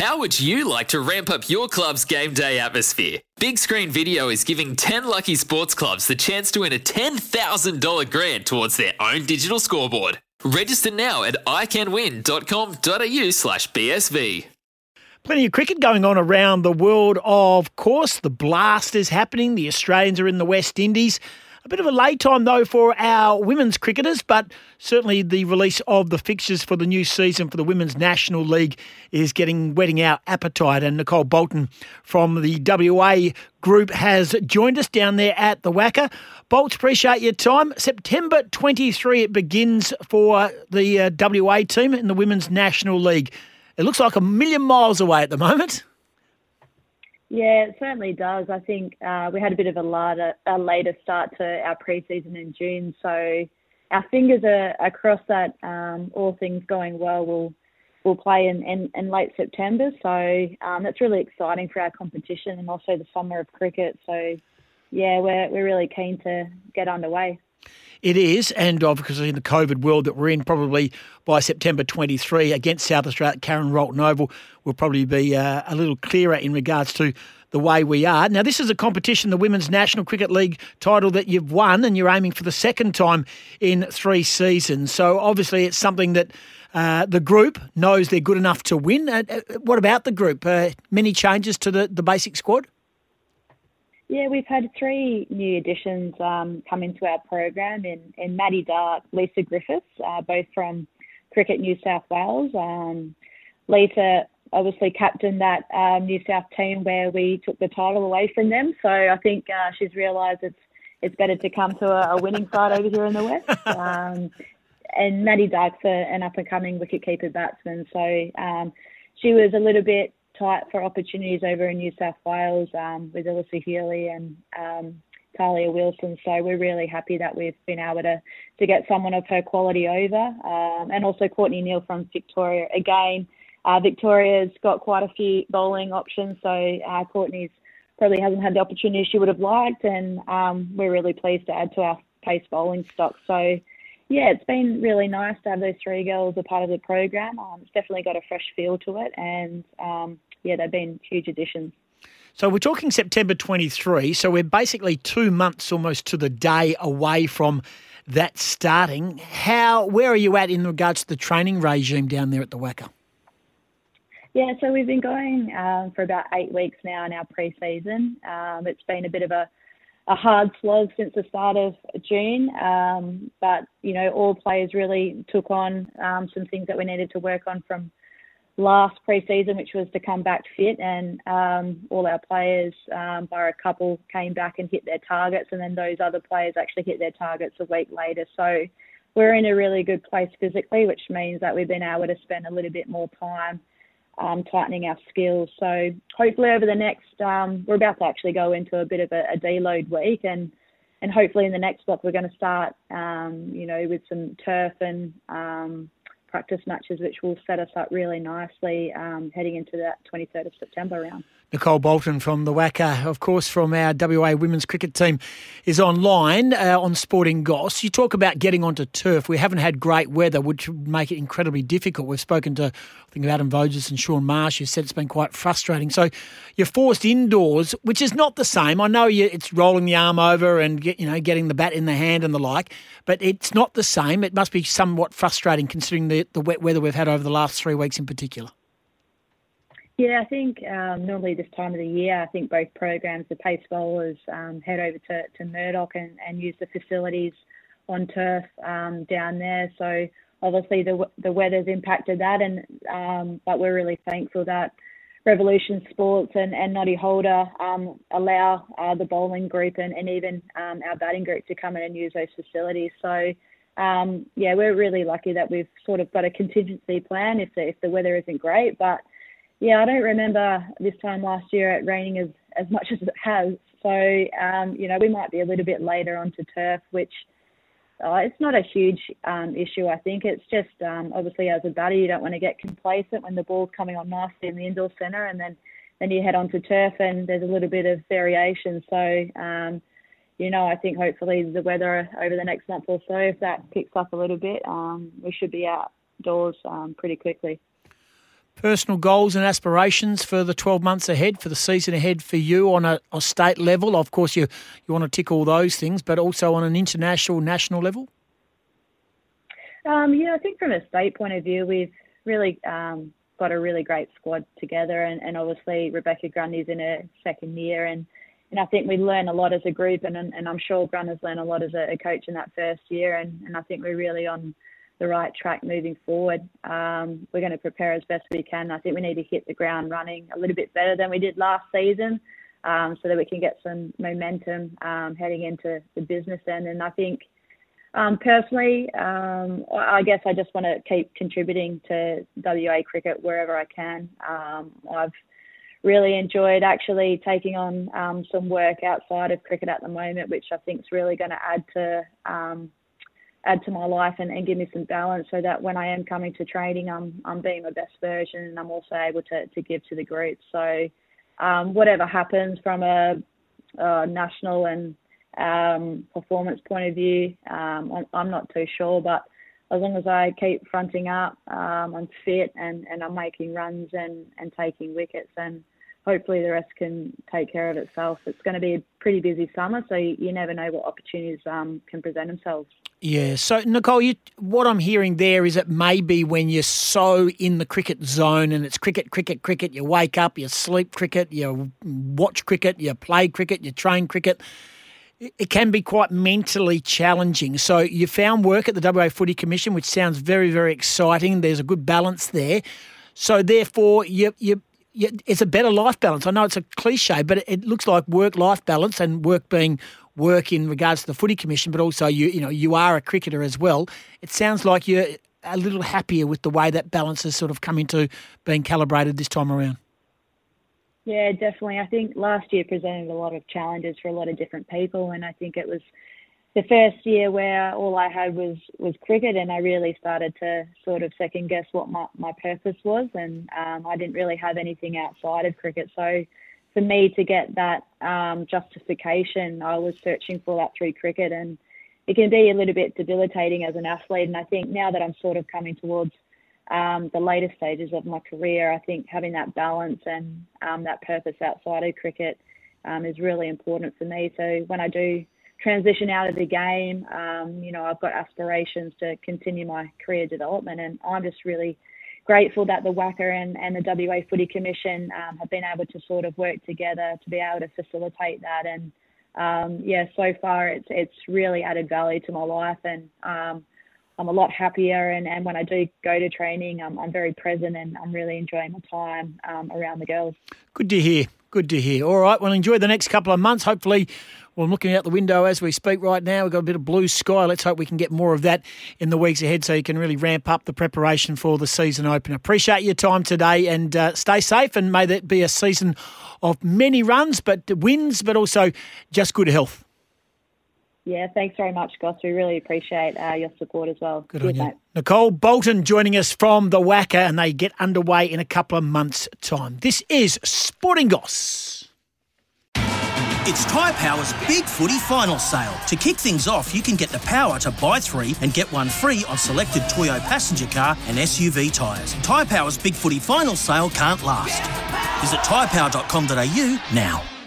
How would you like to ramp up your club's game day atmosphere? Big Screen Video is giving 10 lucky sports clubs the chance to win a $10,000 grant towards their own digital scoreboard. Register now at iCanWin.com.au slash BSV. Plenty of cricket going on around the world, of course. The blast is happening. The Australians are in the West Indies. A bit of a late time, though, for our women's cricketers, but certainly the release of the fixtures for the new season for the Women's National League is getting whetting our appetite. And Nicole Bolton from the WA group has joined us down there at the WACA. Bolts, appreciate your time. September 23, it begins for the uh, WA team in the Women's National League. It looks like a million miles away at the moment. Yeah, it certainly does. I think uh, we had a bit of a later, a later start to our preseason in June, so our fingers are, across that. Um, all things going well, we'll we'll play in, in, in late September. So um, that's really exciting for our competition and also the summer of cricket. So yeah, we're we're really keen to get underway. It is, and obviously in the COVID world that we're in, probably by September 23 against South Australia, Karen Rolton Oval will probably be uh, a little clearer in regards to the way we are. Now, this is a competition, the Women's National Cricket League title that you've won, and you're aiming for the second time in three seasons. So obviously, it's something that. Uh, the group knows they're good enough to win. Uh, uh what about the group? Uh, many changes to the, the basic squad? Yeah, we've had three new additions um, come into our program in, in Maddie Darke, Lisa Griffiths, uh, both from Cricket New South Wales. Um, Lisa obviously captained that um, New South team where we took the title away from them. So I think uh, she's realised it's it's better to come to a, a, winning side over here in the West. Um, and Maddie Darke's a, an up and coming wicketkeeper batsman. So um, she was a little bit tight for opportunities over in New South Wales um, with Alyssa Healy and um, Tahlia Wilson. So we're really happy that we've been able to, to get someone of her quality over. Um, and also Courtney Neale from Victoria. Again, uh, Victoria's got quite a few bowling options. So uh, Courtney's probably hasn't had the opportunity she would have liked. And um, we're really pleased to add to our pace bowling stock. So yeah, it's been really nice to have those three girls a part of the program. Um, it's definitely got a fresh feel to it, and um, yeah, they've been huge additions. So we're talking September 23. So we're basically two months almost to the day away from that starting. How, where are you at in regards to the training regime down there at the WACA? Yeah, so we've been going um, for about eight weeks now in our pre-season. Um, it's been a bit of a a hard slog since the start of June. Um, but you know, all players really took on um, some things that we needed to work on from last pre-season, which was to come back fit, and um, all our players, um, bar a couple, came back and hit their targets, and then those other players actually hit their targets a week later. So we're in a really good place physically, which means that we've been able to spend a little bit more time um, tightening our skills. So hopefully over the next, um, we're about to actually go into a bit of a, a deload week, and and hopefully in the next block we're going to start, um, you know, with some turf and um, practice matches, which will set us up really nicely um, heading into that 23rd of September round. Nicole Bolton from the WACA, of course, from our WA women's cricket team, is online uh, on Sporting Goss. You talk about getting onto turf. We haven't had great weather, which would make it incredibly difficult. We've spoken to, I think, Adam Voges and Shaun Marsh, who said it's been quite frustrating. So you're forced indoors, which is not the same. I know you, it's rolling the arm over and get, you know getting the bat in the hand and the like, but it's not the same. It must be somewhat frustrating considering the, the wet weather we've had over the last three weeks in particular. Yeah, I think um, normally this time of the year, I think both programs, the pace bowlers um, head over to, to Murdoch and, and use the facilities on turf um, down there. So obviously the the weather's impacted that, and um, but we're really thankful that Revolution Sports and, and Noddy Holder um, allow uh, the bowling group and, and even um, our batting group to come in and use those facilities. So um, yeah, we're really lucky that we've sort of got a contingency plan if the, if the weather isn't great, but yeah, I don't remember this time last year it raining as as much as it has. So um, you know, we might be a little bit later onto turf, which uh, it's not a huge um, issue. I think it's just um, obviously as a batter, you don't want to get complacent when the ball's coming on nicely in the indoor centre, and then then you head onto turf and there's a little bit of variation. So um, you know, I think hopefully the weather over the next month or so, if that picks up a little bit, um, we should be outdoors um, pretty quickly. Personal goals and aspirations for the 12 months ahead, for the season ahead for you on a, a state level? Of course, you, you want to tick all those things, but also on an international, national level? Um, yeah, I think from a state point of view, we've really um, got a really great squad together, and, and obviously Rebecca Grundy's in her second year, and and I think we learn a lot as a group, and and I'm sure Grun has learned a lot as a, a coach in that first year, and and I think we're really on the right track moving forward. Um, we're going to prepare as best we can. I think we need to hit the ground running a little bit better than we did last season, um, so that we can get some momentum um, heading into the business end. And I think um, personally, um, I guess I just want to keep contributing to WA cricket wherever I can. Um, I've really enjoyed actually taking on some work outside of cricket at the moment, which I think is really going to add to add to my life and, and, give me some balance, so that when I am coming to training, I'm I'm being my best version, and I'm also able to to give to the group. So um, whatever happens from a, a national and um, performance point of view, um, I'm, I'm not too sure, but as long as I keep fronting up, um, I'm fit and, and I'm making runs and, and taking wickets, and hopefully the rest can take care of itself. It's going to be a pretty busy summer, so you, never know what opportunities um, can present themselves. Yeah. So, Nicole, you, what I'm hearing there is it maybe when you're so in the cricket zone and it's cricket, cricket, cricket, you wake up, you sleep cricket, you watch cricket, you play cricket, you train cricket it can be quite mentally challenging. So you found work at the WA Footy Commission, which sounds very, very exciting. There's a good balance there. So therefore, you, you it's a better life balance. I know it's a cliche, but it, looks like work-life balance and work being work in regards to the Footy Commission, but also you, you know, you are a cricketer as well. It sounds like you're a little happier with the way that balance has sort of come into being calibrated this time around. Yeah, definitely. I think last year presented a lot of challenges for a lot of different people, and I think it was the first year where all I had was was cricket, and I really started to sort of second guess what my my purpose was, and um, I didn't really have anything outside of cricket. So for me to get that um, justification, I was searching for that through cricket, and it can be a little bit debilitating as an athlete. And I think now that I'm sort of coming towards um, the later stages of my career, I think having that balance and um, that purpose outside of cricket um, is really important for me. So when I do transition out of the game, um, you know, I've got aspirations to continue my career development, and I'm just really grateful that the WACA and, and the WA Footy Commission um, have been able to sort of work together to be able to facilitate that. And um, yeah, so far it's it's really added value to my life, and I'm a lot happier. And, and when I do go to training, I'm, I'm very present and I'm really enjoying my time um, around the girls. Good to hear. Good to hear. All right. Well, enjoy the next couple of months. Hopefully, well, I'm looking out the window as we speak right now. We've got a bit of blue sky. Let's hope we can get more of that in the weeks ahead so you can really ramp up the preparation for the season opener. Appreciate your time today and uh, stay safe and may that be a season of many runs, but wins, but also just good health. Yeah, thanks very much, Goss. We really appreciate uh, your support as well. Good Cheers, on you. Mate. Nicole Bolton joining us from the WACA, and they get underway in a couple of months' time. This is Sporting Goss. It's Tyre Power's Big Footy Final Sale. To kick things off, you can get the power to buy three and get one free on selected Toyo passenger car and SUV tyres. Tyre Power's Big Footy Final Sale can't last. Visit tyrepower.com.au now.